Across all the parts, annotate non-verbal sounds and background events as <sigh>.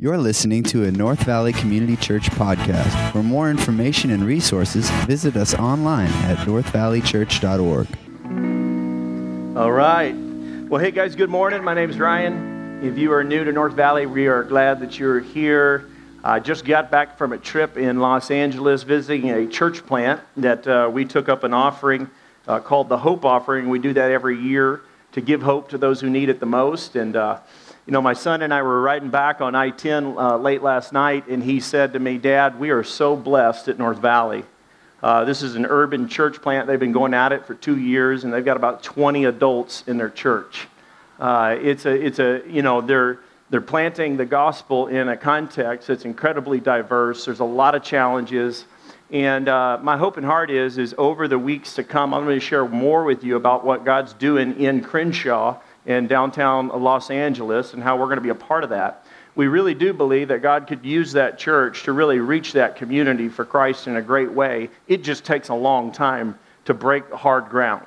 You're listening to a North Valley Community Church podcast. For more information and resources, visit us online at northvalleychurch.org. All right. Well, hey guys, good morning. My name is Ryan. If you are new to North Valley, we are glad that you're here. I just got back from a trip in Los Angeles visiting a church plant that uh, we took up an offering uh, called the Hope Offering. We do that every year to give hope to those who need it the most. And uh, you know, my son and I were riding back on I 10 uh, late last night, and he said to me, Dad, we are so blessed at North Valley. Uh, this is an urban church plant. They've been going at it for two years, and they've got about 20 adults in their church. Uh, it's a, it's a, you know, they're, they're planting the gospel in a context that's incredibly diverse. There's a lot of challenges. And uh, my hope and heart is, is over the weeks to come, I'm going to share more with you about what God's doing in Crenshaw in downtown Los Angeles and how we're going to be a part of that. We really do believe that God could use that church to really reach that community for Christ in a great way. It just takes a long time to break hard ground.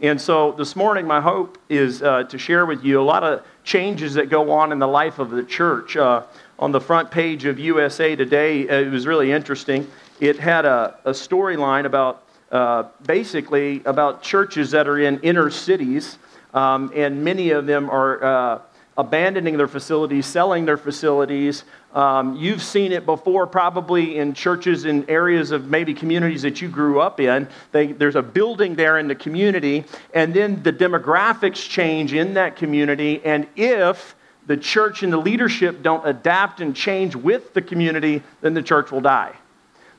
And so this morning, my hope is uh, to share with you a lot of changes that go on in the life of the church. Uh, on the front page of USA Today, uh, it was really interesting. It had a, a storyline about uh, basically about churches that are in inner cities um, and many of them are uh, abandoning their facilities, selling their facilities. Um, you've seen it before, probably in churches in areas of maybe communities that you grew up in. They, there's a building there in the community, and then the demographics change in that community. And if the church and the leadership don't adapt and change with the community, then the church will die.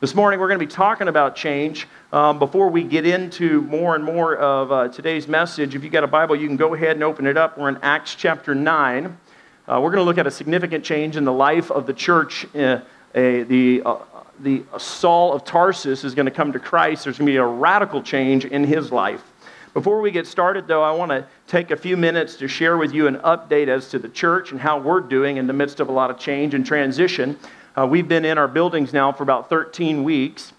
This morning, we're going to be talking about change. Um, before we get into more and more of uh, today's message, if you've got a Bible, you can go ahead and open it up. We're in Acts chapter 9. Uh, we're going to look at a significant change in the life of the church. Uh, a, the, uh, the Saul of Tarsus is going to come to Christ. There's going to be a radical change in his life. Before we get started, though, I want to take a few minutes to share with you an update as to the church and how we're doing in the midst of a lot of change and transition. Uh, we've been in our buildings now for about 13 weeks.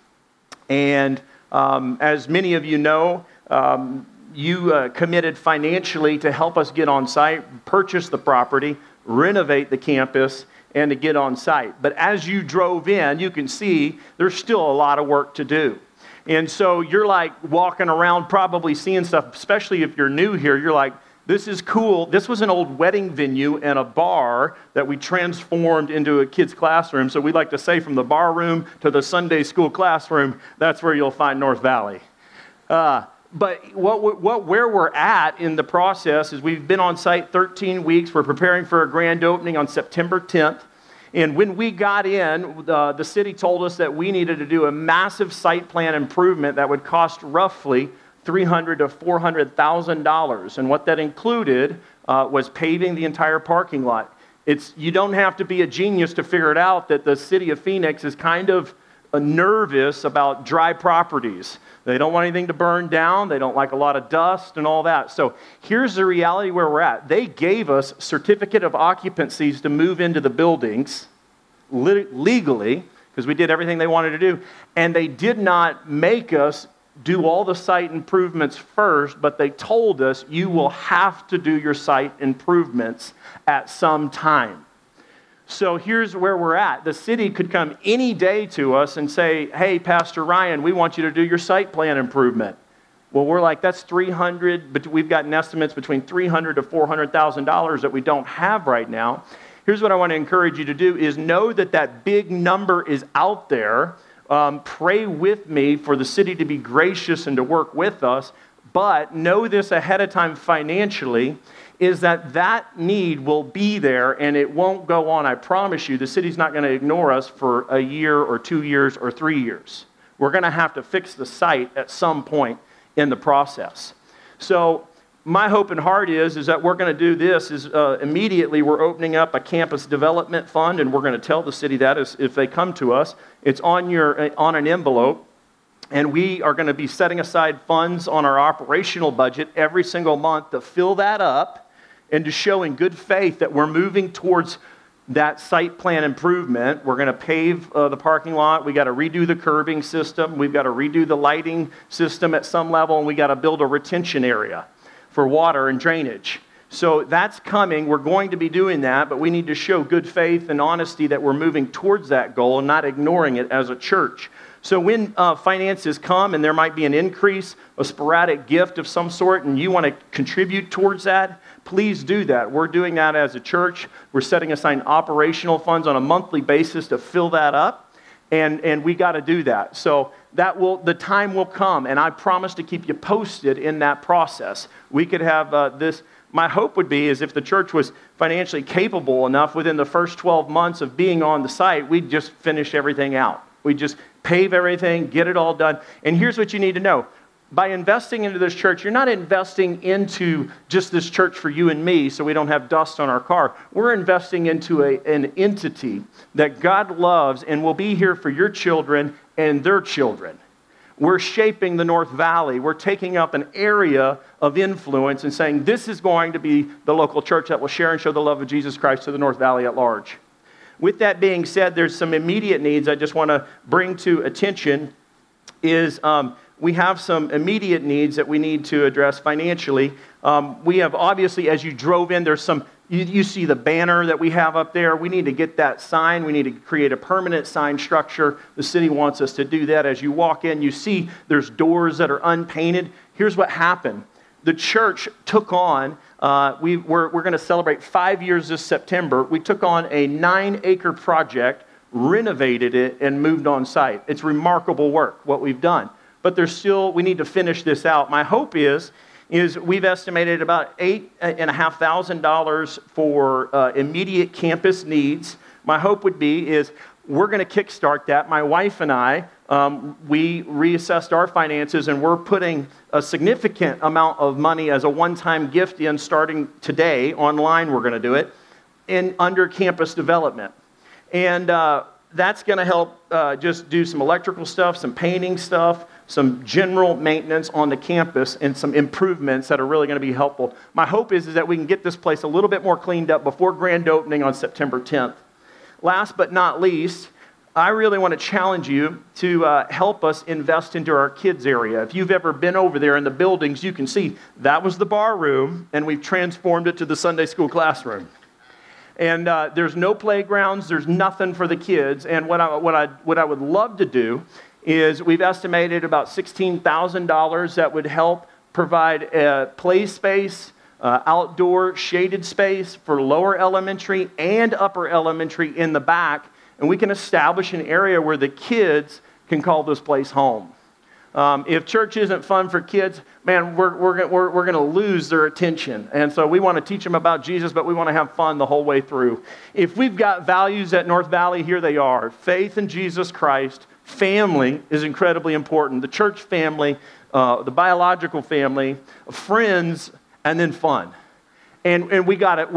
And um, as many of you know, um, you uh, committed financially to help us get on site, purchase the property, renovate the campus, and to get on site. But as you drove in, you can see there's still a lot of work to do. And so you're like walking around, probably seeing stuff, especially if you're new here. You're like, this is cool. This was an old wedding venue and a bar that we transformed into a kid's classroom. So we like to say from the bar room to the Sunday school classroom, that's where you'll find North Valley. Uh, but what, what, where we're at in the process is we've been on site 13 weeks. We're preparing for a grand opening on September 10th. And when we got in, uh, the city told us that we needed to do a massive site plan improvement that would cost roughly $300 to $400,000. And what that included uh, was paving the entire parking lot. It's, you don't have to be a genius to figure it out that the city of Phoenix is kind of uh, nervous about dry properties. They don't want anything to burn down. They don't like a lot of dust and all that. So here's the reality where we're at. They gave us certificate of occupancies to move into the buildings legally because we did everything they wanted to do. And they did not make us do all the site improvements first, but they told us you will have to do your site improvements at some time. So here's where we're at. The city could come any day to us and say, Hey, Pastor Ryan, we want you to do your site plan improvement. Well, we're like, that's 300, but we've gotten estimates between 300 to $400,000 that we don't have right now. Here's what I want to encourage you to do is know that that big number is out there um, pray with me for the city to be gracious and to work with us, but know this ahead of time financially is that that need will be there and it won't go on. I promise you, the city's not going to ignore us for a year or two years or three years. We're going to have to fix the site at some point in the process. So my hope and heart is is that we're going to do this is uh, immediately we're opening up a campus development fund and we're going to tell the city that is, if they come to us it's on your uh, on an envelope and we are going to be setting aside funds on our operational budget every single month to fill that up and to show in good faith that we're moving towards that site plan improvement. We're going to pave uh, the parking lot. We got to redo the curbing system. We've got to redo the lighting system at some level, and we got to build a retention area for water and drainage. So that's coming. We're going to be doing that, but we need to show good faith and honesty that we're moving towards that goal and not ignoring it as a church. So when uh, finances come and there might be an increase, a sporadic gift of some sort, and you want to contribute towards that, please do that. We're doing that as a church. We're setting aside operational funds on a monthly basis to fill that up, and, and we got to do that. So that will, the time will come, and I promise to keep you posted in that process. We could have uh, this. My hope would be is if the church was financially capable enough within the first 12 months of being on the site, we'd just finish everything out. We just pave everything, get it all done. And here's what you need to know by investing into this church, you're not investing into just this church for you and me so we don't have dust on our car. We're investing into a, an entity that God loves and will be here for your children and their children. We're shaping the North Valley. We're taking up an area of influence and saying this is going to be the local church that will share and show the love of Jesus Christ to the North Valley at large. With that being said, there's some immediate needs I just want to bring to attention. Is um, we have some immediate needs that we need to address financially. Um, we have obviously, as you drove in, there's some, you, you, see the banner that we have up there. We need to get that sign. We need to create a permanent sign structure. The city wants us to do that. As you walk in, you see there's doors that are unpainted. Here's what happened the church took on, uh, we, we're, we're going to celebrate five years this September. We took on a nine acre project, renovated it, and moved on site. It's remarkable work, what we've done but there's still, we need to finish this out. My hope is, is we've estimated about eight and a half thousand dollars for uh, immediate campus needs. My hope would be is we're going to kickstart that. My wife and I, um, we reassessed our finances and we're putting a significant amount of money as a one-time gift in starting today. Online, we're going to do it in under campus development. And uh, that's going to help uh, just do some electrical stuff, some painting stuff, some general maintenance on the campus, and some improvements that are really going to be helpful. My hope is, is that we can get this place a little bit more cleaned up before grand opening on September 10th. Last but not least, I really want to challenge you to uh, help us invest into our kids' area. If you've ever been over there in the buildings, you can see that was the bar room, and we've transformed it to the Sunday school classroom and uh, there's no playgrounds, there's nothing for the kids. And what I, what, I, what I would love to do is we've estimated about $16,000 that would help provide a play space, uh, outdoor shaded space for lower elementary and upper elementary in the back. And we can establish an area where the kids can call this place home. Um, if church isn't fun for kids, man, we're, we're, we're, we're going to lose their attention. And so we want to teach them about Jesus, but we want to have fun the whole way through. If we've got values at North Valley, here they are faith in Jesus Christ, family is incredibly important. The church family, uh, the biological family, friends, and then fun. And, and we got it.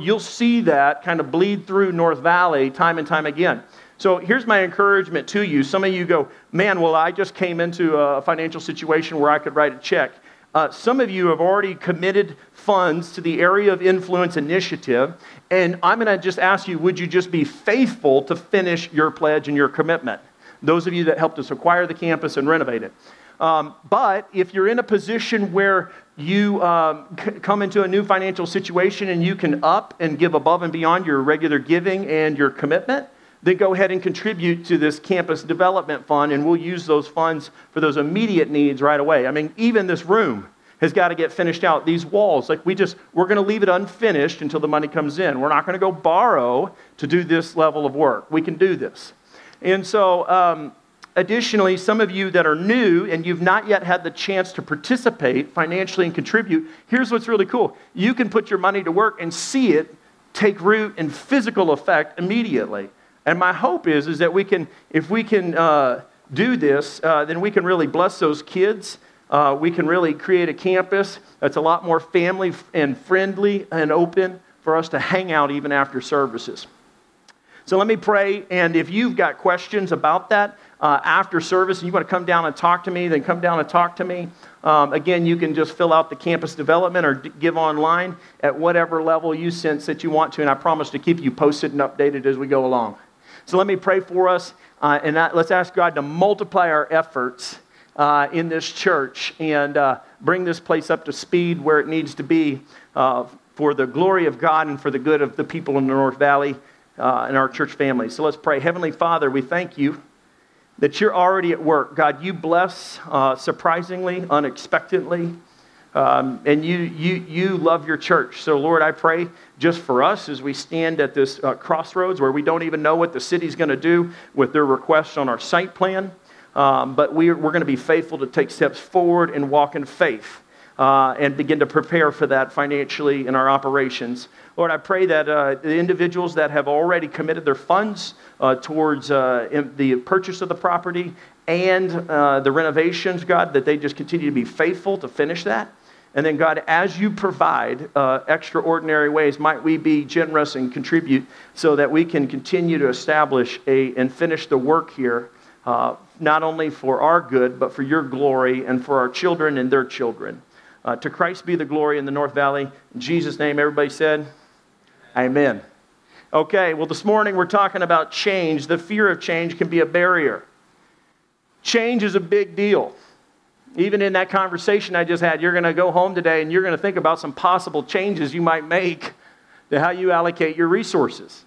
You'll see that kind of bleed through North Valley time and time again. So here's my encouragement to you. Some of you go, man, well, I just came into a financial situation where I could write a check. Uh, some of you have already committed funds to the Area of Influence initiative, and I'm going to just ask you would you just be faithful to finish your pledge and your commitment? Those of you that helped us acquire the campus and renovate it. Um, but if you're in a position where you um, c- come into a new financial situation and you can up and give above and beyond your regular giving and your commitment, then go ahead and contribute to this campus development fund, and we'll use those funds for those immediate needs right away. I mean, even this room has got to get finished out. These walls, like we just, we're going to leave it unfinished until the money comes in. We're not going to go borrow to do this level of work. We can do this. And so, um, additionally, some of you that are new and you've not yet had the chance to participate financially and contribute, here's what's really cool. You can put your money to work and see it take root and physical effect immediately. And my hope is, is that we can, if we can uh, do this, uh, then we can really bless those kids. Uh, we can really create a campus that's a lot more family and friendly and open for us to hang out even after services. So let me pray, and if you've got questions about that uh, after service and you want to come down and talk to me, then come down and talk to me. Um, again, you can just fill out the campus development or d- give online at whatever level you sense that you want to, and I promise to keep you posted and updated as we go along. So let me pray for us, uh, and let's ask God to multiply our efforts uh, in this church and uh, bring this place up to speed where it needs to be uh, for the glory of God and for the good of the people in the North Valley uh, and our church family. So let's pray. Heavenly Father, we thank you that you're already at work. God, you bless uh, surprisingly, unexpectedly. Um, and you, you, you love your church. So, Lord, I pray just for us as we stand at this uh, crossroads where we don't even know what the city's going to do with their request on our site plan. Um, but we, we're going to be faithful to take steps forward and walk in faith uh, and begin to prepare for that financially in our operations. Lord, I pray that uh, the individuals that have already committed their funds uh, towards uh, the purchase of the property and uh, the renovations, God, that they just continue to be faithful to finish that. And then, God, as you provide uh, extraordinary ways, might we be generous and contribute so that we can continue to establish a, and finish the work here, uh, not only for our good, but for your glory and for our children and their children. Uh, to Christ be the glory in the North Valley. In Jesus' name, everybody said, Amen. Okay, well, this morning we're talking about change. The fear of change can be a barrier. Change is a big deal. Even in that conversation I just had, you're going to go home today and you're going to think about some possible changes you might make to how you allocate your resources.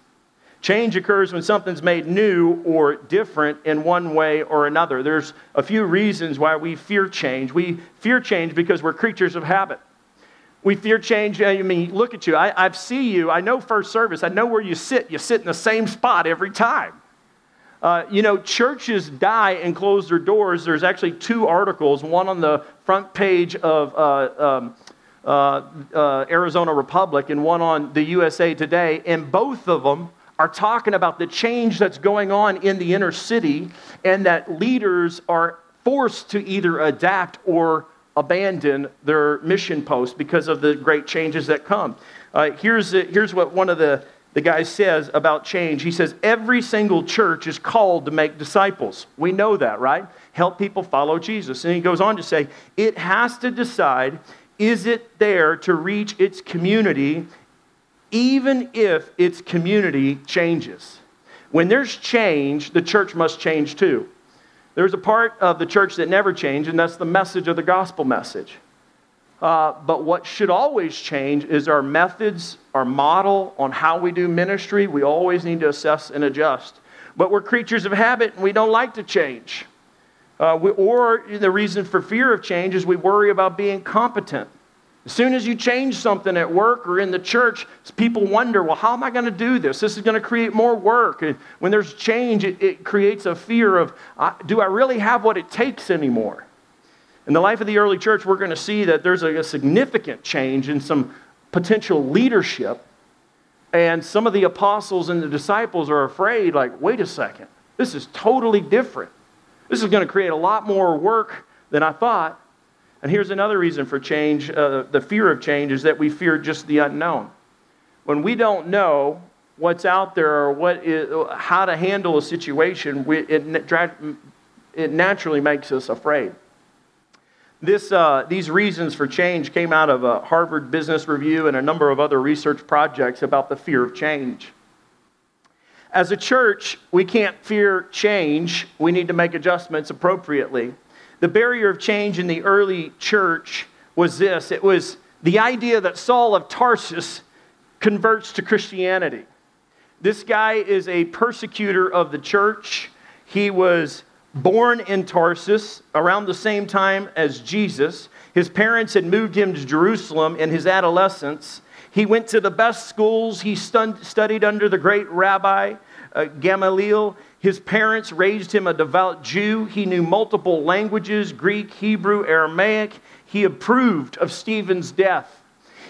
Change occurs when something's made new or different in one way or another. There's a few reasons why we fear change. We fear change because we're creatures of habit. We fear change. I mean, look at you. I, I see you. I know first service. I know where you sit. You sit in the same spot every time. Uh, you know, churches die and close their doors. There's actually two articles, one on the front page of uh, um, uh, uh, Arizona Republic and one on the USA Today, and both of them are talking about the change that's going on in the inner city and that leaders are forced to either adapt or abandon their mission post because of the great changes that come. Uh, here's, here's what one of the the guy says about change. He says, Every single church is called to make disciples. We know that, right? Help people follow Jesus. And he goes on to say, It has to decide is it there to reach its community, even if its community changes? When there's change, the church must change too. There's a part of the church that never changes, and that's the message of the gospel message. Uh, but what should always change is our methods, our model on how we do ministry. We always need to assess and adjust. But we're creatures of habit and we don't like to change. Uh, we, or the reason for fear of change is we worry about being competent. As soon as you change something at work or in the church, people wonder, well, how am I going to do this? This is going to create more work. And when there's change, it, it creates a fear of, uh, do I really have what it takes anymore? In the life of the early church, we're going to see that there's a, a significant change in some potential leadership. And some of the apostles and the disciples are afraid, like, wait a second, this is totally different. This is going to create a lot more work than I thought. And here's another reason for change uh, the fear of change is that we fear just the unknown. When we don't know what's out there or what is, how to handle a situation, we, it, it naturally makes us afraid. This, uh, these reasons for change came out of a Harvard Business Review and a number of other research projects about the fear of change. As a church, we can't fear change. We need to make adjustments appropriately. The barrier of change in the early church was this it was the idea that Saul of Tarsus converts to Christianity. This guy is a persecutor of the church. He was born in Tarsus around the same time as Jesus. His parents had moved him to Jerusalem in his adolescence. He went to the best schools. He studied under the great rabbi uh, Gamaliel. His parents raised him a devout Jew. He knew multiple languages Greek, Hebrew, Aramaic. He approved of Stephen's death.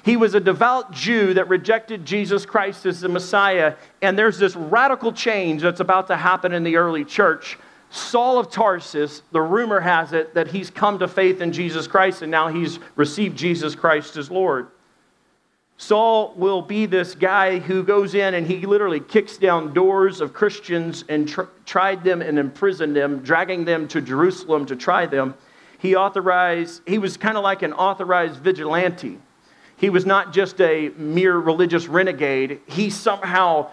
He was a devout Jew that rejected Jesus Christ as the Messiah. And there's this radical change that's about to happen in the early church Saul of Tarsus, the rumor has it that he's come to faith in Jesus Christ and now he's received Jesus Christ as Lord. Saul will be this guy who goes in and he literally kicks down doors of Christians and tr- tried them and imprisoned them, dragging them to Jerusalem to try them. He authorized, he was kind of like an authorized vigilante. He was not just a mere religious renegade. He somehow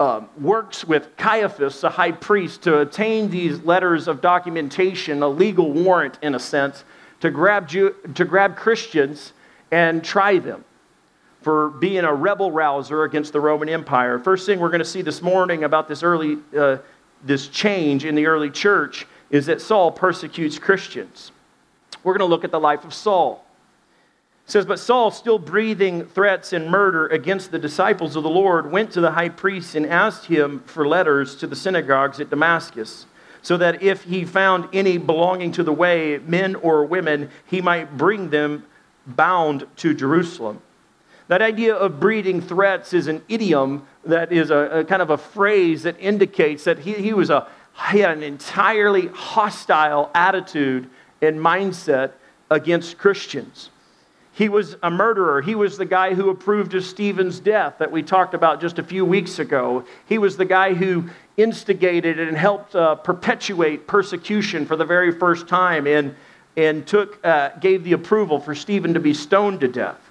uh, works with Caiaphas, the high priest, to obtain these letters of documentation, a legal warrant in a sense, to grab, Jew, to grab Christians and try them. For being a rebel rouser against the Roman Empire. First thing we're going to see this morning about this early, uh, this change in the early church is that Saul persecutes Christians. We're going to look at the life of Saul. It says, But Saul, still breathing threats and murder against the disciples of the Lord, went to the high priest and asked him for letters to the synagogues at Damascus, so that if he found any belonging to the way, men or women, he might bring them bound to Jerusalem. That idea of breeding threats is an idiom that is a, a kind of a phrase that indicates that he, he was a he had an entirely hostile attitude and mindset against Christians. He was a murderer. He was the guy who approved of Stephen's death that we talked about just a few weeks ago. He was the guy who instigated and helped uh, perpetuate persecution for the very first time and, and took, uh, gave the approval for Stephen to be stoned to death.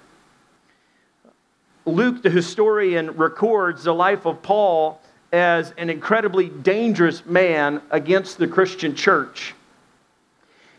Luke, the historian, records the life of Paul as an incredibly dangerous man against the Christian church.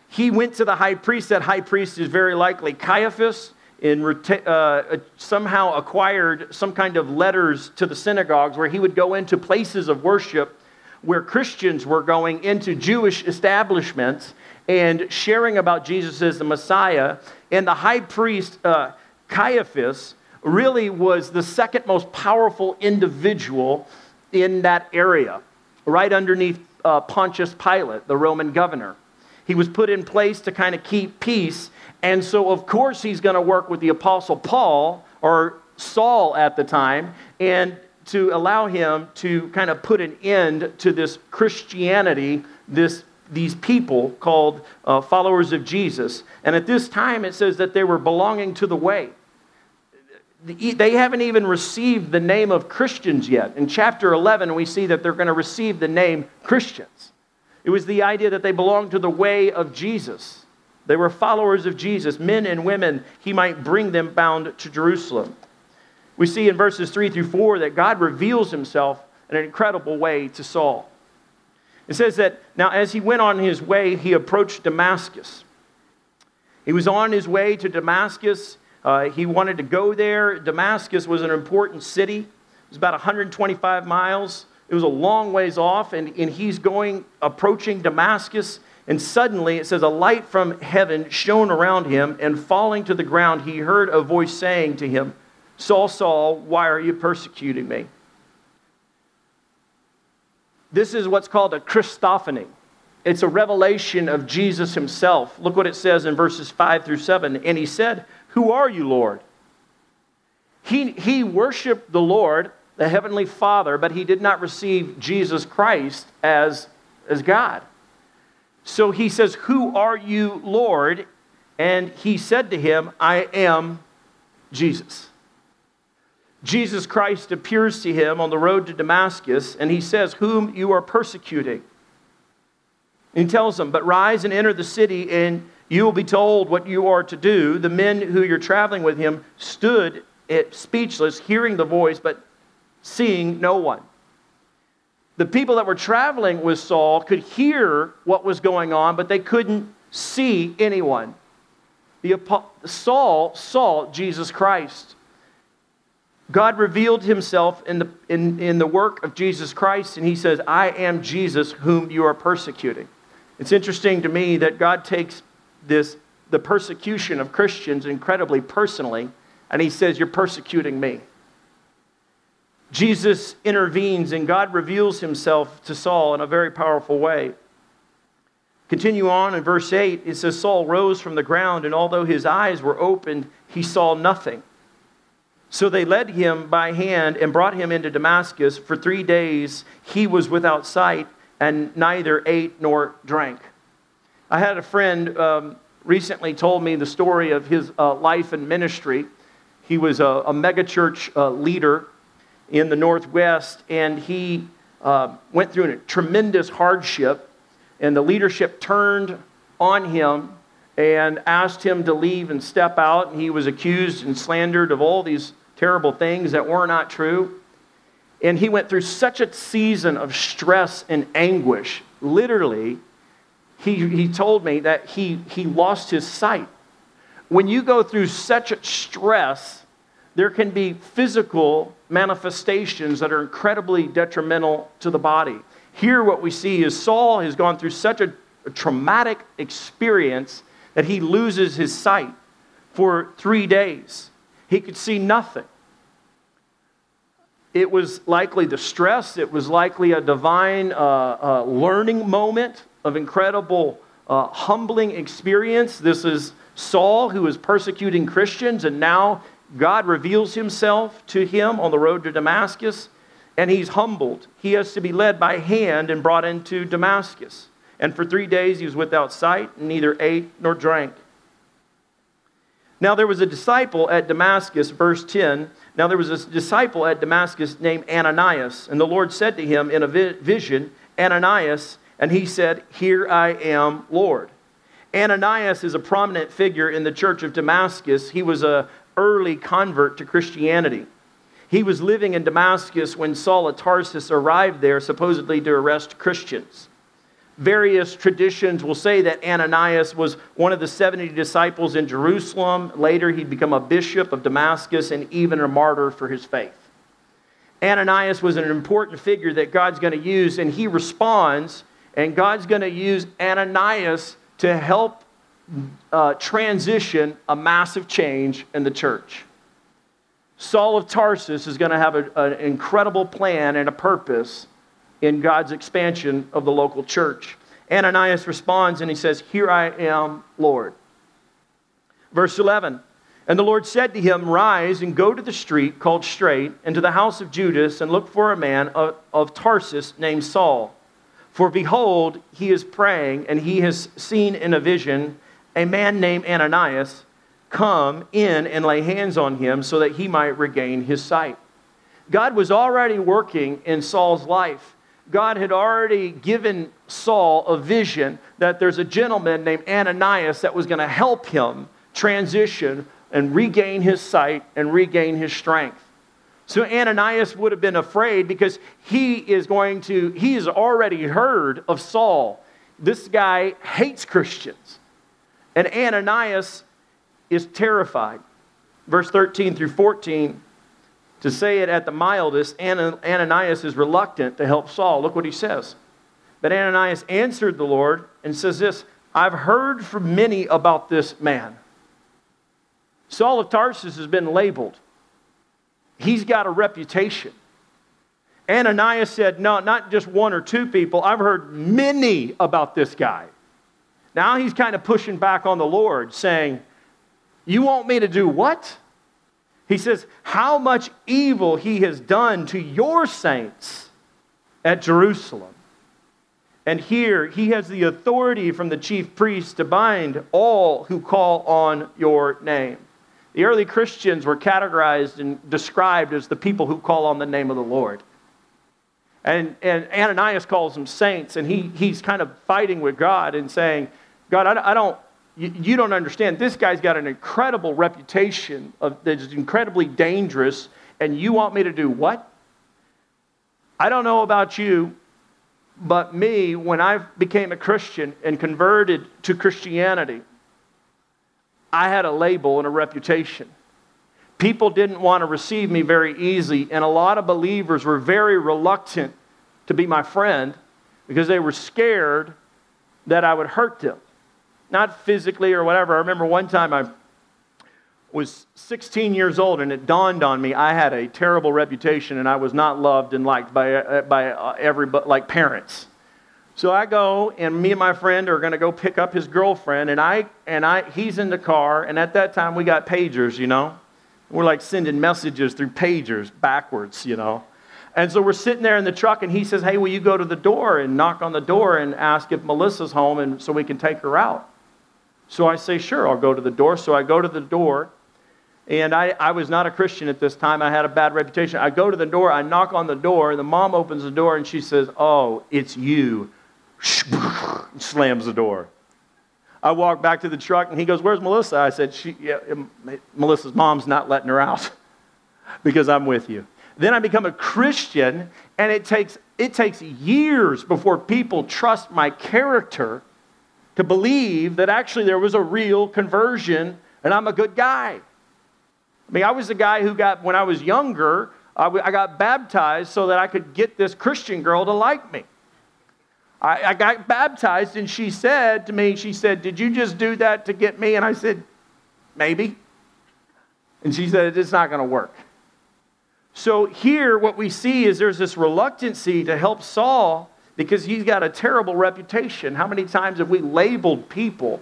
He went to the high priest. That high priest is very likely Caiaphas, and uh, somehow acquired some kind of letters to the synagogues where he would go into places of worship where Christians were going into Jewish establishments and sharing about Jesus as the Messiah. And the high priest, uh, Caiaphas, really was the second most powerful individual in that area, right underneath uh, Pontius Pilate, the Roman governor. He was put in place to kind of keep peace. And so, of course, he's going to work with the Apostle Paul or Saul at the time and to allow him to kind of put an end to this Christianity, this, these people called uh, followers of Jesus. And at this time, it says that they were belonging to the way they haven't even received the name of Christians yet. In chapter 11, we see that they're going to receive the name Christians. It was the idea that they belonged to the way of Jesus. They were followers of Jesus, men and women. He might bring them bound to Jerusalem. We see in verses 3 through 4 that God reveals himself in an incredible way to Saul. It says that now, as he went on his way, he approached Damascus. He was on his way to Damascus uh, he wanted to go there. Damascus was an important city. It was about 125 miles. It was a long ways off, and, and he's going, approaching Damascus, and suddenly it says, A light from heaven shone around him, and falling to the ground, he heard a voice saying to him, Saul, Saul, why are you persecuting me? This is what's called a Christophany. It's a revelation of Jesus himself. Look what it says in verses 5 through 7. And he said, who are you, Lord? He, he worshiped the Lord, the Heavenly Father, but he did not receive Jesus Christ as, as God. So he says, Who are you, Lord? And he said to him, I am Jesus. Jesus Christ appears to him on the road to Damascus, and he says, Whom you are persecuting. And he tells him, But rise and enter the city, and you will be told what you are to do. The men who you're traveling with him stood speechless, hearing the voice, but seeing no one. The people that were traveling with Saul could hear what was going on, but they couldn't see anyone. The, Saul saw Jesus Christ. God revealed himself in the, in, in the work of Jesus Christ, and he says, I am Jesus whom you are persecuting. It's interesting to me that God takes this, the persecution of Christians incredibly personally, and he says, You're persecuting me. Jesus intervenes and God reveals himself to Saul in a very powerful way. Continue on in verse 8, it says, Saul rose from the ground, and although his eyes were opened, he saw nothing. So they led him by hand and brought him into Damascus. For three days he was without sight and neither ate nor drank. I had a friend um, recently told me the story of his uh, life and ministry. He was a, a megachurch uh, leader in the Northwest, and he uh, went through a tremendous hardship, and the leadership turned on him and asked him to leave and step out. And he was accused and slandered of all these terrible things that were not true. And he went through such a season of stress and anguish, literally, he, he told me that he, he lost his sight. When you go through such stress there can be physical manifestations that are incredibly detrimental to the body. Here, what we see is Saul has gone through such a, a traumatic experience that he loses his sight for three days. He could see nothing. It was likely the stress, it was likely a divine uh, uh, learning moment of incredible uh, humbling experience. This is Saul who is persecuting Christians, and now God reveals himself to him on the road to Damascus, and he's humbled. He has to be led by hand and brought into Damascus. And for three days he was without sight, and neither ate nor drank. Now there was a disciple at Damascus, verse 10. Now there was a disciple at Damascus named Ananias, and the Lord said to him in a vision, Ananias, and he said, Here I am, Lord. Ananias is a prominent figure in the church of Damascus. He was a early convert to Christianity. He was living in Damascus when Saul of Tarsus arrived there, supposedly to arrest Christians. Various traditions will say that Ananias was one of the 70 disciples in Jerusalem. Later, he'd become a bishop of Damascus and even a martyr for his faith. Ananias was an important figure that God's going to use, and he responds, and God's going to use Ananias to help uh, transition a massive change in the church. Saul of Tarsus is going to have a, an incredible plan and a purpose in God's expansion of the local church. Ananias responds and he says, Here I am, Lord. Verse 11 And the Lord said to him, Rise and go to the street called Straight, and to the house of Judas, and look for a man of, of Tarsus named Saul. For behold, he is praying, and he has seen in a vision a man named Ananias come in and lay hands on him so that he might regain his sight. God was already working in Saul's life. God had already given Saul a vision that there's a gentleman named Ananias that was going to help him transition and regain his sight and regain his strength. So Ananias would have been afraid because he is going to, he has already heard of Saul. This guy hates Christians. And Ananias is terrified. Verse 13 through 14, to say it at the mildest, Ananias is reluctant to help Saul. Look what he says. But Ananias answered the Lord and says this I've heard from many about this man. Saul of Tarsus has been labeled, he's got a reputation. Ananias said, No, not just one or two people. I've heard many about this guy. Now he's kind of pushing back on the Lord, saying, You want me to do what? He says, How much evil he has done to your saints at Jerusalem. And here he has the authority from the chief priest to bind all who call on your name. The early Christians were categorized and described as the people who call on the name of the Lord. And, and Ananias calls them saints, and he, he's kind of fighting with God and saying, God, I, I don't, you, you, don't understand. This guy's got an incredible reputation of, that is incredibly dangerous, and you want me to do what? I don't know about you, but me, when I became a Christian and converted to Christianity, I had a label and a reputation. People didn't want to receive me very easy, and a lot of believers were very reluctant to be my friend because they were scared that I would hurt them. Not physically or whatever. I remember one time I was 16 years old and it dawned on me I had a terrible reputation and I was not loved and liked by, by everybody, like parents. So I go, and me and my friend are going to go pick up his girlfriend, and I and I he's in the car, and at that time we got pagers, you know. We're like sending messages through pagers backwards, you know. And so we're sitting there in the truck, and he says, Hey, will you go to the door and knock on the door and ask if Melissa's home and so we can take her out? So I say, Sure, I'll go to the door. So I go to the door, and I, I was not a Christian at this time. I had a bad reputation. I go to the door, I knock on the door, and the mom opens the door, and she says, Oh, it's you. <laughs> Slams the door. I walk back to the truck and he goes, Where's Melissa? I said, she, yeah, Melissa's mom's not letting her out <laughs> because I'm with you. Then I become a Christian, and it takes, it takes years before people trust my character to believe that actually there was a real conversion and I'm a good guy. I mean, I was the guy who got, when I was younger, I got baptized so that I could get this Christian girl to like me. I, I got baptized, and she said to me, She said, Did you just do that to get me? And I said, Maybe. And she said, It's not going to work. So here, what we see is there's this reluctancy to help Saul because he's got a terrible reputation. How many times have we labeled people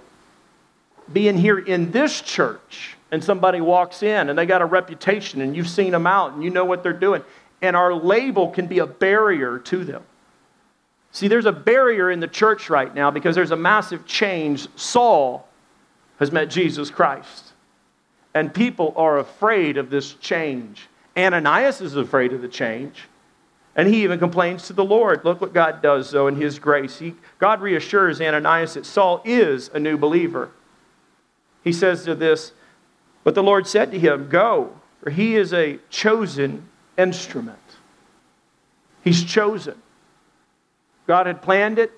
being here in this church and somebody walks in and they got a reputation and you've seen them out and you know what they're doing? And our label can be a barrier to them. See, there's a barrier in the church right now because there's a massive change. Saul has met Jesus Christ, and people are afraid of this change. Ananias is afraid of the change. And he even complains to the Lord. Look what God does, though, in his grace. He, God reassures Ananias that Saul is a new believer. He says to this, But the Lord said to him, Go, for he is a chosen instrument. He's chosen. God had planned it,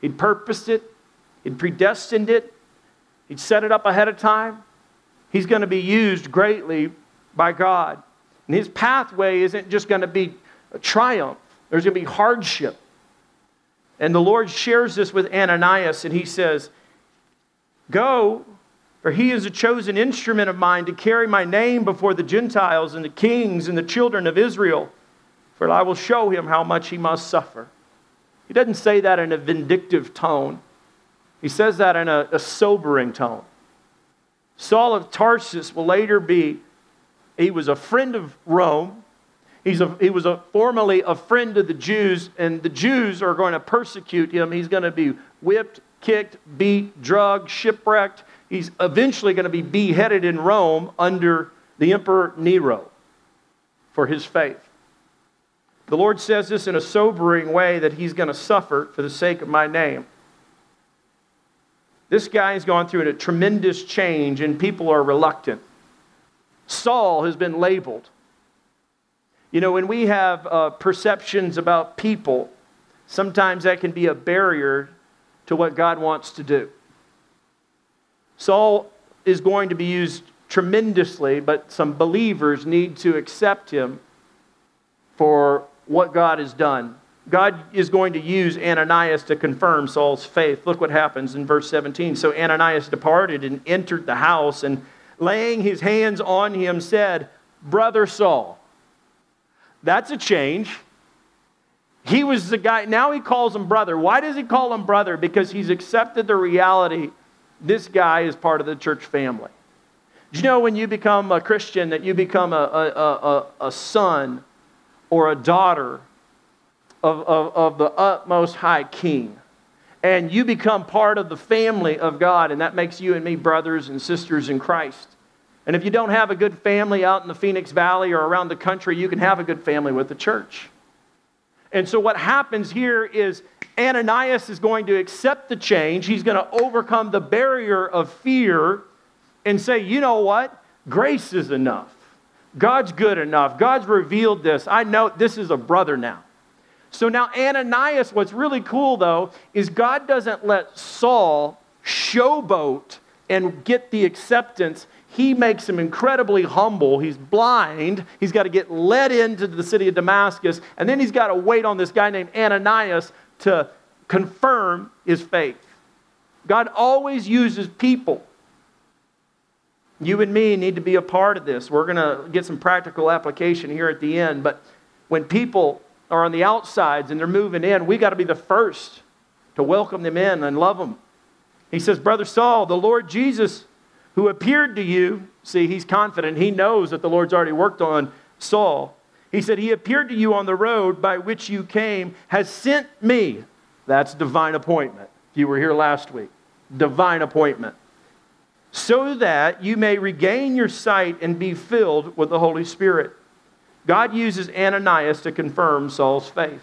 He'd purposed it, He'd predestined it, He'd set it up ahead of time. He's going to be used greatly by God. And His pathway isn't just going to be a triumph, there's going to be hardship. And the Lord shares this with Ananias, and He says, Go, for he is a chosen instrument of mine to carry my name before the Gentiles and the kings and the children of Israel, for I will show him how much he must suffer. He doesn't say that in a vindictive tone, he says that in a, a sobering tone. Saul of Tarsus will later be, he was a friend of Rome. He's a, he was a, formerly a friend of the Jews, and the Jews are going to persecute him. He's going to be whipped, kicked, beat, drugged, shipwrecked. He's eventually going to be beheaded in Rome under the Emperor Nero for his faith. The Lord says this in a sobering way that he's going to suffer for the sake of my name. This guy's gone through a tremendous change, and people are reluctant. Saul has been labeled. You know, when we have uh, perceptions about people, sometimes that can be a barrier to what God wants to do. Saul is going to be used tremendously, but some believers need to accept him for what God has done. God is going to use Ananias to confirm Saul's faith. Look what happens in verse 17. So Ananias departed and entered the house, and laying his hands on him, said, Brother Saul. That's a change. He was the guy, now he calls him brother. Why does he call him brother? Because he's accepted the reality this guy is part of the church family. Do you know when you become a Christian that you become a, a, a, a son or a daughter of, of, of the utmost high king? And you become part of the family of God, and that makes you and me brothers and sisters in Christ. And if you don't have a good family out in the Phoenix Valley or around the country, you can have a good family with the church. And so what happens here is Ananias is going to accept the change. He's going to overcome the barrier of fear and say, you know what? Grace is enough. God's good enough. God's revealed this. I know this is a brother now. So now, Ananias, what's really cool though, is God doesn't let Saul showboat and get the acceptance he makes him incredibly humble. He's blind. He's got to get led into the city of Damascus. And then he's got to wait on this guy named Ananias to confirm his faith. God always uses people. You and me need to be a part of this. We're going to get some practical application here at the end. But when people are on the outsides and they're moving in, we got to be the first to welcome them in and love them. He says, Brother Saul, the Lord Jesus who appeared to you. See, he's confident. He knows that the Lord's already worked on Saul. He said, He appeared to you on the road by which you came, has sent me. That's divine appointment. If you were here last week, divine appointment. So that you may regain your sight and be filled with the Holy Spirit. God uses Ananias to confirm Saul's faith.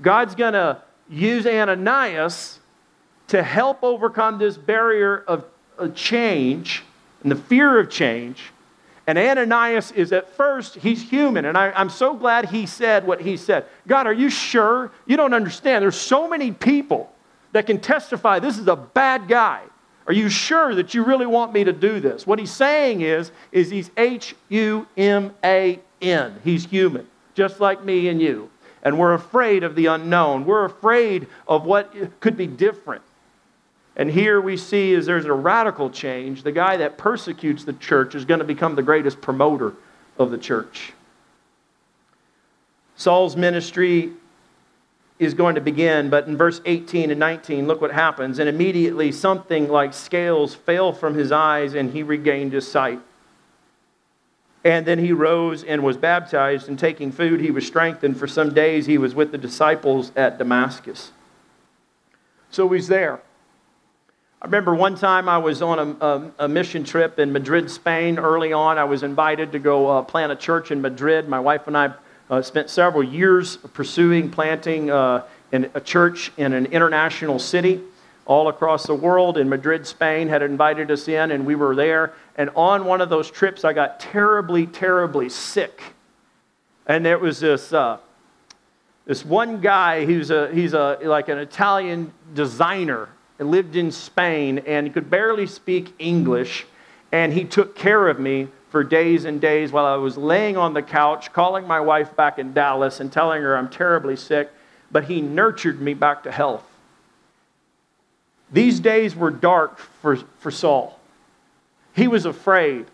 God's going to use Ananias to help overcome this barrier of change and the fear of change. And Ananias is at first, he's human. And I, am so glad he said what he said. God, are you sure? You don't understand. There's so many people that can testify this is a bad guy. Are you sure that you really want me to do this? What he's saying is, is he's H U M A N. He's human, just like me and you. And we're afraid of the unknown. We're afraid of what could be different. And here we see is there's a radical change. The guy that persecutes the church is going to become the greatest promoter of the church. Saul's ministry is going to begin, but in verse 18 and 19, look what happens. And immediately something like scales fell from his eyes, and he regained his sight. And then he rose and was baptized, and taking food, he was strengthened. For some days, he was with the disciples at Damascus. So he's there. I remember one time I was on a, a, a mission trip in Madrid, Spain. Early on, I was invited to go uh, plant a church in Madrid. My wife and I uh, spent several years pursuing planting uh, in a church in an international city all across the world. In Madrid, Spain, had invited us in, and we were there. And on one of those trips, I got terribly, terribly sick. And there was this. Uh, this one guy, he's, a, he's a, like an Italian designer and lived in Spain, and he could barely speak English. And he took care of me for days and days while I was laying on the couch, calling my wife back in Dallas and telling her I'm terribly sick, but he nurtured me back to health. These days were dark for, for Saul. He was afraid.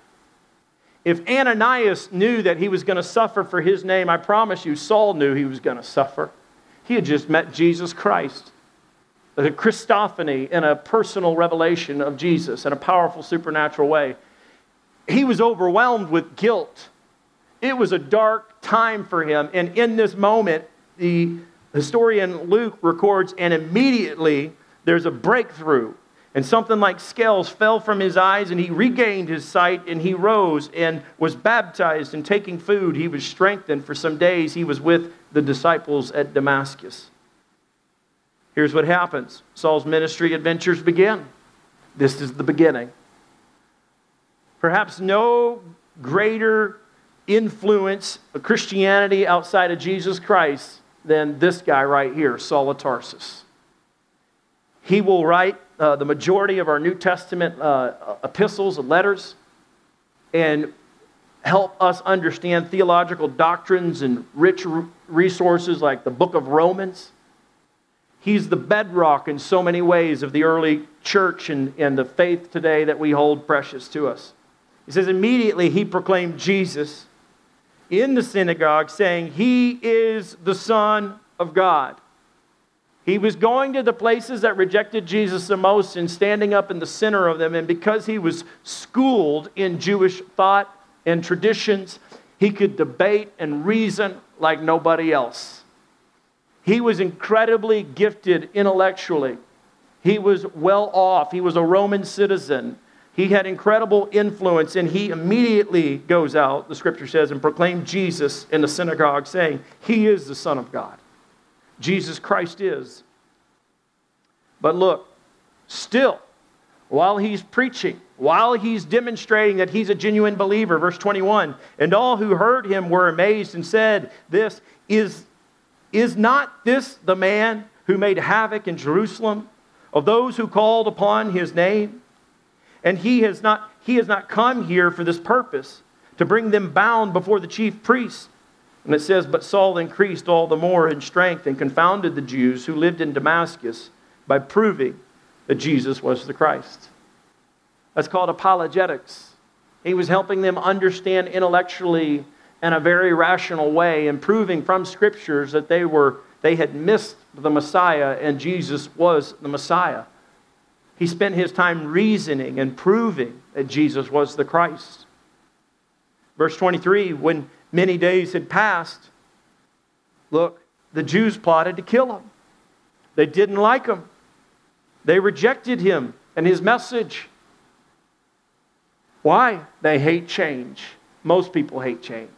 If Ananias knew that he was going to suffer for his name, I promise you, Saul knew he was going to suffer. He had just met Jesus Christ. The Christophany in a personal revelation of Jesus in a powerful supernatural way he was overwhelmed with guilt. It was a dark time for him. And in this moment, the historian Luke records, and immediately there's a breakthrough. And something like scales fell from his eyes, and he regained his sight, and he rose and was baptized. And taking food, he was strengthened. For some days, he was with the disciples at Damascus. Here's what happens Saul's ministry adventures begin. This is the beginning. Perhaps no greater influence of Christianity outside of Jesus Christ than this guy right here, Saul of Tarsus. He will write uh, the majority of our New Testament uh, epistles and letters and help us understand theological doctrines and rich resources like the book of Romans. He's the bedrock in so many ways of the early church and, and the faith today that we hold precious to us. He says, immediately he proclaimed Jesus in the synagogue, saying, He is the Son of God. He was going to the places that rejected Jesus the most and standing up in the center of them. And because he was schooled in Jewish thought and traditions, he could debate and reason like nobody else. He was incredibly gifted intellectually. He was well off. He was a Roman citizen. He had incredible influence, and he immediately goes out, the scripture says, and proclaimed Jesus in the synagogue, saying, He is the Son of God. Jesus Christ is. But look, still, while he's preaching, while he's demonstrating that he's a genuine believer, verse 21, and all who heard him were amazed and said, This is, is not this the man who made havoc in Jerusalem of those who called upon his name? And he has not, he has not come here for this purpose, to bring them bound before the chief priests. And it says, But Saul increased all the more in strength and confounded the Jews who lived in Damascus by proving that Jesus was the Christ. That's called apologetics. He was helping them understand intellectually in a very rational way and proving from scriptures that they were they had missed the Messiah and Jesus was the Messiah. He spent his time reasoning and proving that Jesus was the Christ. Verse 23 when many days had passed, look, the Jews plotted to kill him. They didn't like him, they rejected him and his message. Why? They hate change. Most people hate change.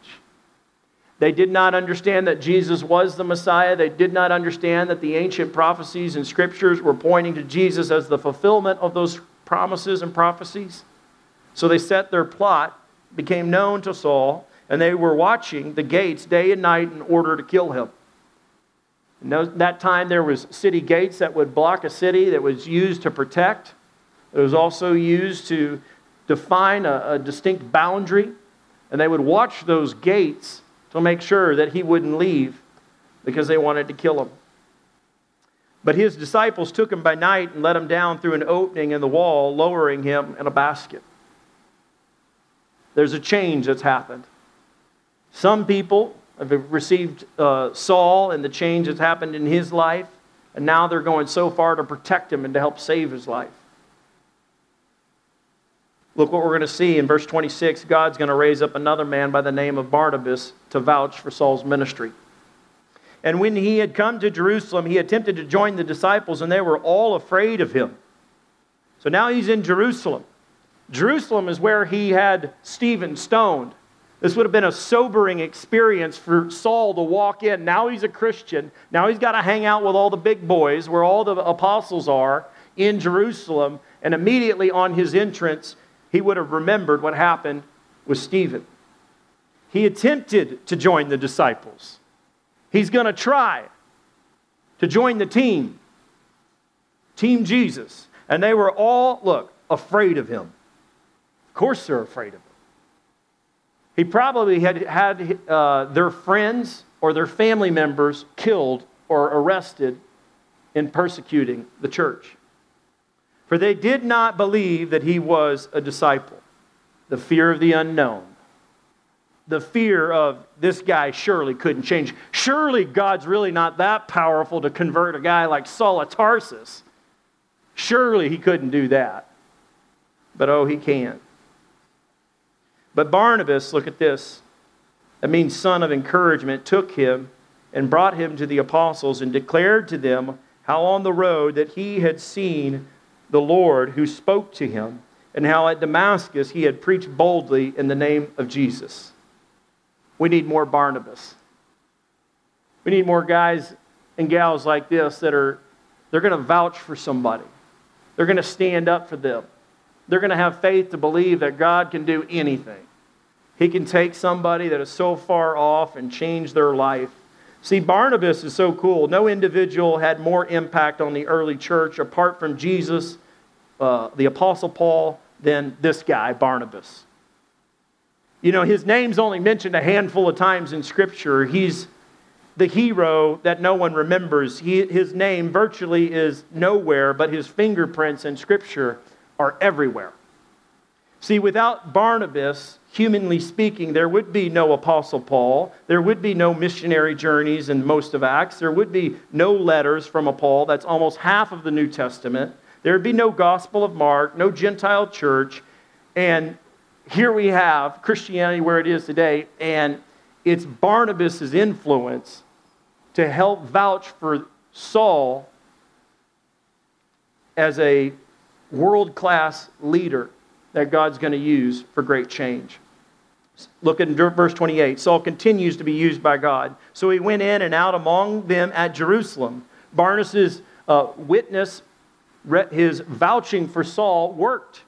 They did not understand that Jesus was the Messiah. They did not understand that the ancient prophecies and scriptures were pointing to Jesus as the fulfillment of those promises and prophecies. So they set their plot, became known to Saul, and they were watching the gates day and night in order to kill him. That time, there was city gates that would block a city that was used to protect. It was also used to define a, a distinct boundary, and they would watch those gates to make sure that he wouldn't leave because they wanted to kill him. But his disciples took him by night and let him down through an opening in the wall, lowering him in a basket. There's a change that's happened. Some people have received uh, Saul and the change that's happened in his life, and now they're going so far to protect him and to help save his life. Look what we're going to see in verse 26. God's going to raise up another man by the name of Barnabas to vouch for Saul's ministry. And when he had come to Jerusalem, he attempted to join the disciples, and they were all afraid of him. So now he's in Jerusalem. Jerusalem is where he had Stephen stoned. This would have been a sobering experience for Saul to walk in. Now he's a Christian. Now he's got to hang out with all the big boys where all the apostles are in Jerusalem. And immediately on his entrance, he would have remembered what happened with Stephen. He attempted to join the disciples. He's going to try to join the team, Team Jesus. And they were all, look, afraid of him. Of course, they're afraid of him. He probably had had uh, their friends or their family members killed or arrested in persecuting the church. For they did not believe that he was a disciple. The fear of the unknown. The fear of this guy surely couldn't change. Surely God's really not that powerful to convert a guy like Saul of Tarsus. Surely he couldn't do that. But oh, he can. But Barnabas, look at this, that means son of encouragement, took him and brought him to the apostles and declared to them how on the road that he had seen the Lord who spoke to him, and how at Damascus he had preached boldly in the name of Jesus. We need more Barnabas. We need more guys and gals like this that are they're going to vouch for somebody. They're going to stand up for them. They're going to have faith to believe that God can do anything. He can take somebody that is so far off and change their life. See, Barnabas is so cool. No individual had more impact on the early church apart from Jesus, uh, the Apostle Paul, than this guy, Barnabas. You know, his name's only mentioned a handful of times in Scripture. He's the hero that no one remembers. He, his name virtually is nowhere, but his fingerprints in Scripture are everywhere. See, without Barnabas, humanly speaking, there would be no Apostle Paul. There would be no missionary journeys in most of Acts. There would be no letters from a Paul. That's almost half of the New Testament. There would be no Gospel of Mark, no Gentile church. And here we have Christianity where it is today, and it's Barnabas' influence to help vouch for Saul as a world class leader that God's going to use for great change. Look at verse 28. Saul continues to be used by God. So he went in and out among them at Jerusalem. Barnabas' uh, witness, his vouching for Saul, worked.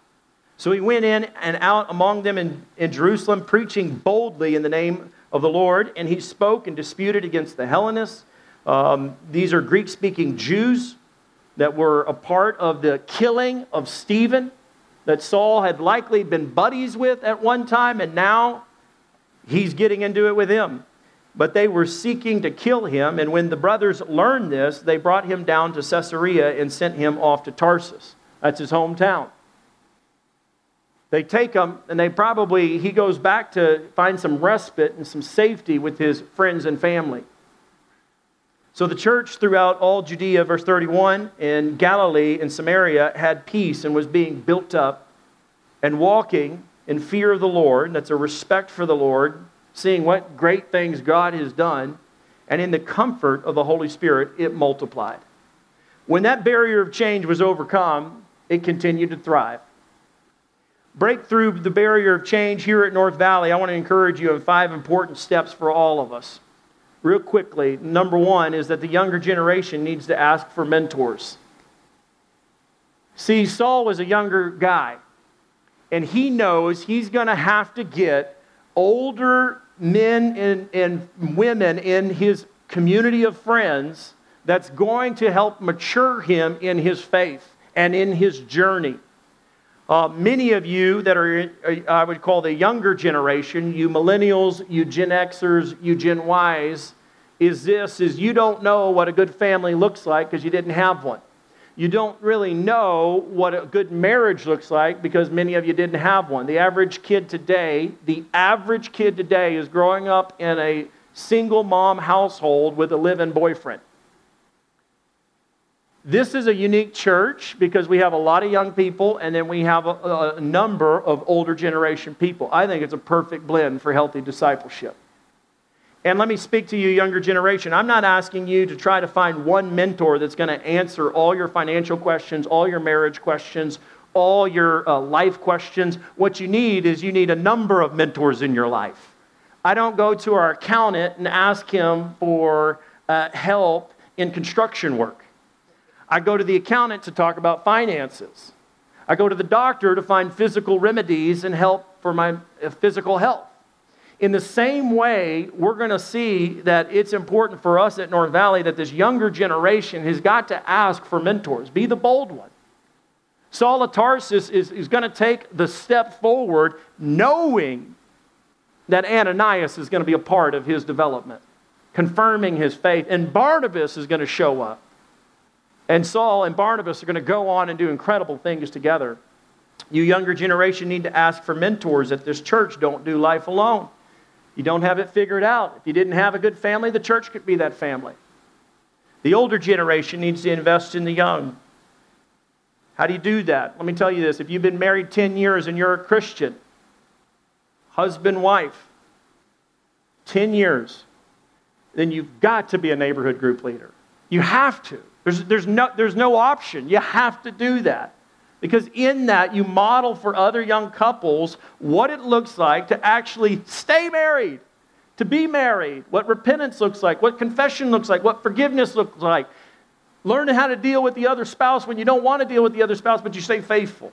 So he went in and out among them in, in Jerusalem, preaching boldly in the name of the Lord. And he spoke and disputed against the Hellenists. Um, these are Greek speaking Jews that were a part of the killing of Stephen, that Saul had likely been buddies with at one time, and now he's getting into it with him. But they were seeking to kill him, and when the brothers learned this, they brought him down to Caesarea and sent him off to Tarsus. That's his hometown. They take him, and they probably, he goes back to find some respite and some safety with his friends and family. So the church throughout all Judea, verse 31, in Galilee and Samaria had peace and was being built up and walking in fear of the Lord. That's a respect for the Lord, seeing what great things God has done. And in the comfort of the Holy Spirit, it multiplied. When that barrier of change was overcome, it continued to thrive. Break through the barrier of change here at North Valley. I want to encourage you in five important steps for all of us real quickly. Number one is that the younger generation needs to ask for mentors. See, Saul was a younger guy, and he knows he's going to have to get older men and, and women in his community of friends that's going to help mature him in his faith and in his journey. Uh, many of you that are, uh, I would call the younger generation, you millennials, you Gen Xers, you Gen Ys, is this, is you don't know what a good family looks like because you didn't have one. You don't really know what a good marriage looks like because many of you didn't have one. The average kid today, the average kid today is growing up in a single mom household with a live-in boyfriend. This is a unique church because we have a lot of young people and then we have a, a, number of older generation people. I think it's a perfect blend for healthy discipleship. And let me speak to you, younger generation. I'm not asking you to try to find one mentor that's going to answer all your financial questions, all your marriage questions, all your uh, life questions. What you need is you need a number of mentors in your life. I don't go to our accountant and ask him for uh, help in construction work. I go to the accountant to talk about finances. I go to the doctor to find physical remedies and help for my uh, physical health. In the same way, we're going to see that it's important for us at North Valley that this younger generation has got to ask for mentors. Be the bold one. Saul of Tarsus is, is going to take the step forward knowing that Ananias is going to be a part of his development, confirming his faith. And Barnabas is going to show up. And Saul and Barnabas are going to go on and do incredible things together. You younger generation need to ask for mentors at this church. Don't do life alone. You don't have it figured out. If you didn't have a good family, the church could be that family. The older generation needs to invest in the young. How do you do that? Let me tell you this. If you've been married 10 years and you're a Christian, husband, wife, 10 years, then you've got to be a neighborhood group leader. You have to. There's, there's, no, there's no option. You have to do that. Because in that, you model for other young couples what it looks like to actually stay married, to be married, what repentance looks like, what confession looks like, what forgiveness looks like. Learning how to deal with the other spouse when you don't want to deal with the other spouse, but you stay faithful.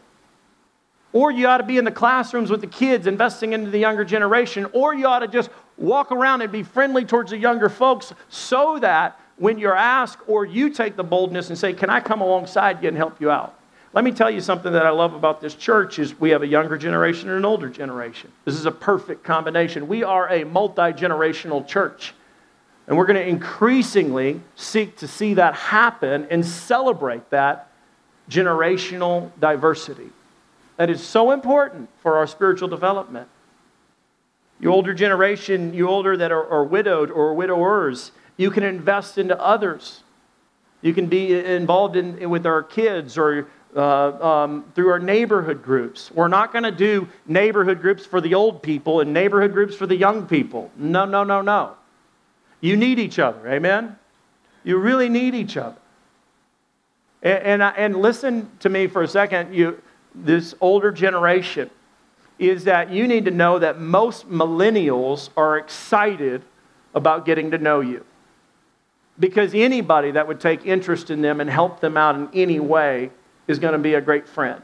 Or you ought to be in the classrooms with the kids, investing into the younger generation. Or you ought to just walk around and be friendly towards the younger folks so that when you're asked or you take the boldness and say, Can I come alongside you and help you out? Let me tell you something that I love about this church is we have a younger generation and an older generation. This is a perfect combination. We are a multi-generational church. And we're going to increasingly seek to see that happen and celebrate that generational diversity. That is so important for our spiritual development. You older generation, you older that are, are widowed or widowers, you can invest into others. You can be involved in, with our kids or uh, um, through our neighborhood groups. We're not going to do neighborhood groups for the old people and neighborhood groups for the young people. No, no, no, no. You need each other. Amen? You really need each other. And, and, and listen to me for a second. You, this older generation is that you need to know that most millennials are excited about getting to know you. Because anybody that would take interest in them and help them out in any way is going to be a great friend.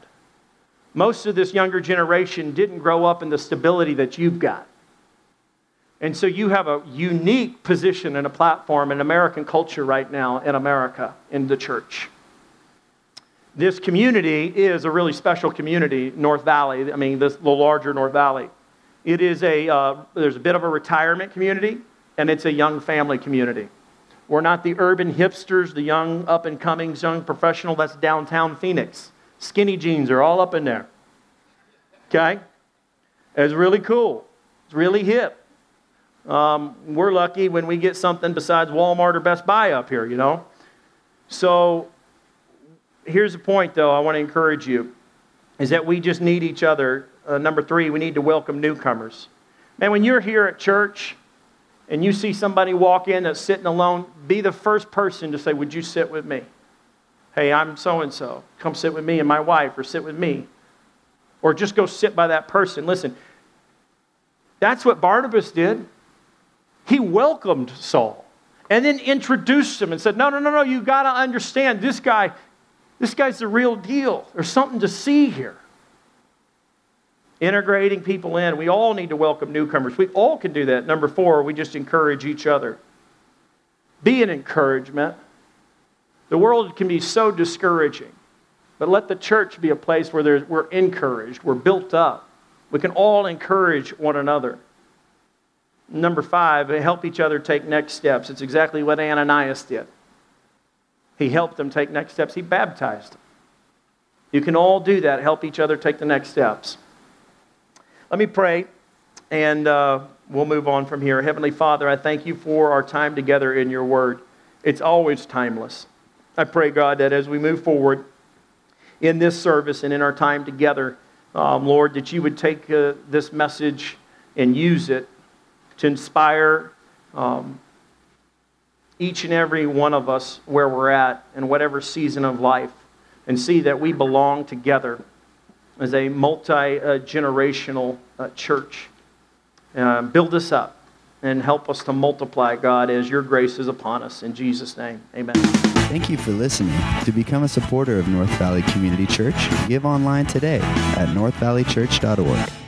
Most of this younger generation didn't grow up in the stability that you've got. And so you have a unique position and a platform in American culture right now in America, in the church. This community is a really special community, North Valley. I mean, this, the larger North Valley. It is a, uh, there's a bit of a retirement community, and it's a young family community. We're not the urban hipsters, the young up and coming, young professional. That's downtown Phoenix. Skinny jeans are all up in there. Okay? It's really cool. It's really hip. Um, we're lucky when we get something besides Walmart or Best Buy up here, you know? So here's the point, though, I want to encourage you is that we just need each other. Uh, number three, we need to welcome newcomers. Man, when you're here at church, and you see somebody walk in that's sitting alone, be the first person to say, Would you sit with me? Hey, I'm so and so. Come sit with me and my wife, or sit with me. Or just go sit by that person. Listen, that's what Barnabas did. He welcomed Saul and then introduced him and said, No, no, no, no, you got to understand this guy, this guy's the real deal. There's something to see here integrating people in. We all need to welcome newcomers. We all can do that. Number four, we just encourage each other. Be an encouragement. The world can be so discouraging. But let the church be a place where we're encouraged, we're built up. We can all encourage one another. Number five, help each other take next steps. It's exactly what Ananias did. He helped them take next steps, he baptized them. You can all do that, help each other take the next steps. Let me pray, and uh, we'll move on from here. Heavenly Father, I thank you for our time together in your word. It's always timeless. I pray, God, that as we move forward in this service and in our time together, um, Lord, that you would take uh, this message and use it to inspire um, each and every one of us where we're at in whatever season of life and see that we belong together as a multi generational uh, church. Uh, build us up and help us to multiply, God, as your grace is upon us. In Jesus' name, amen. Thank you for listening. To become a supporter of North Valley Community Church, give online today at northvalleychurch.org.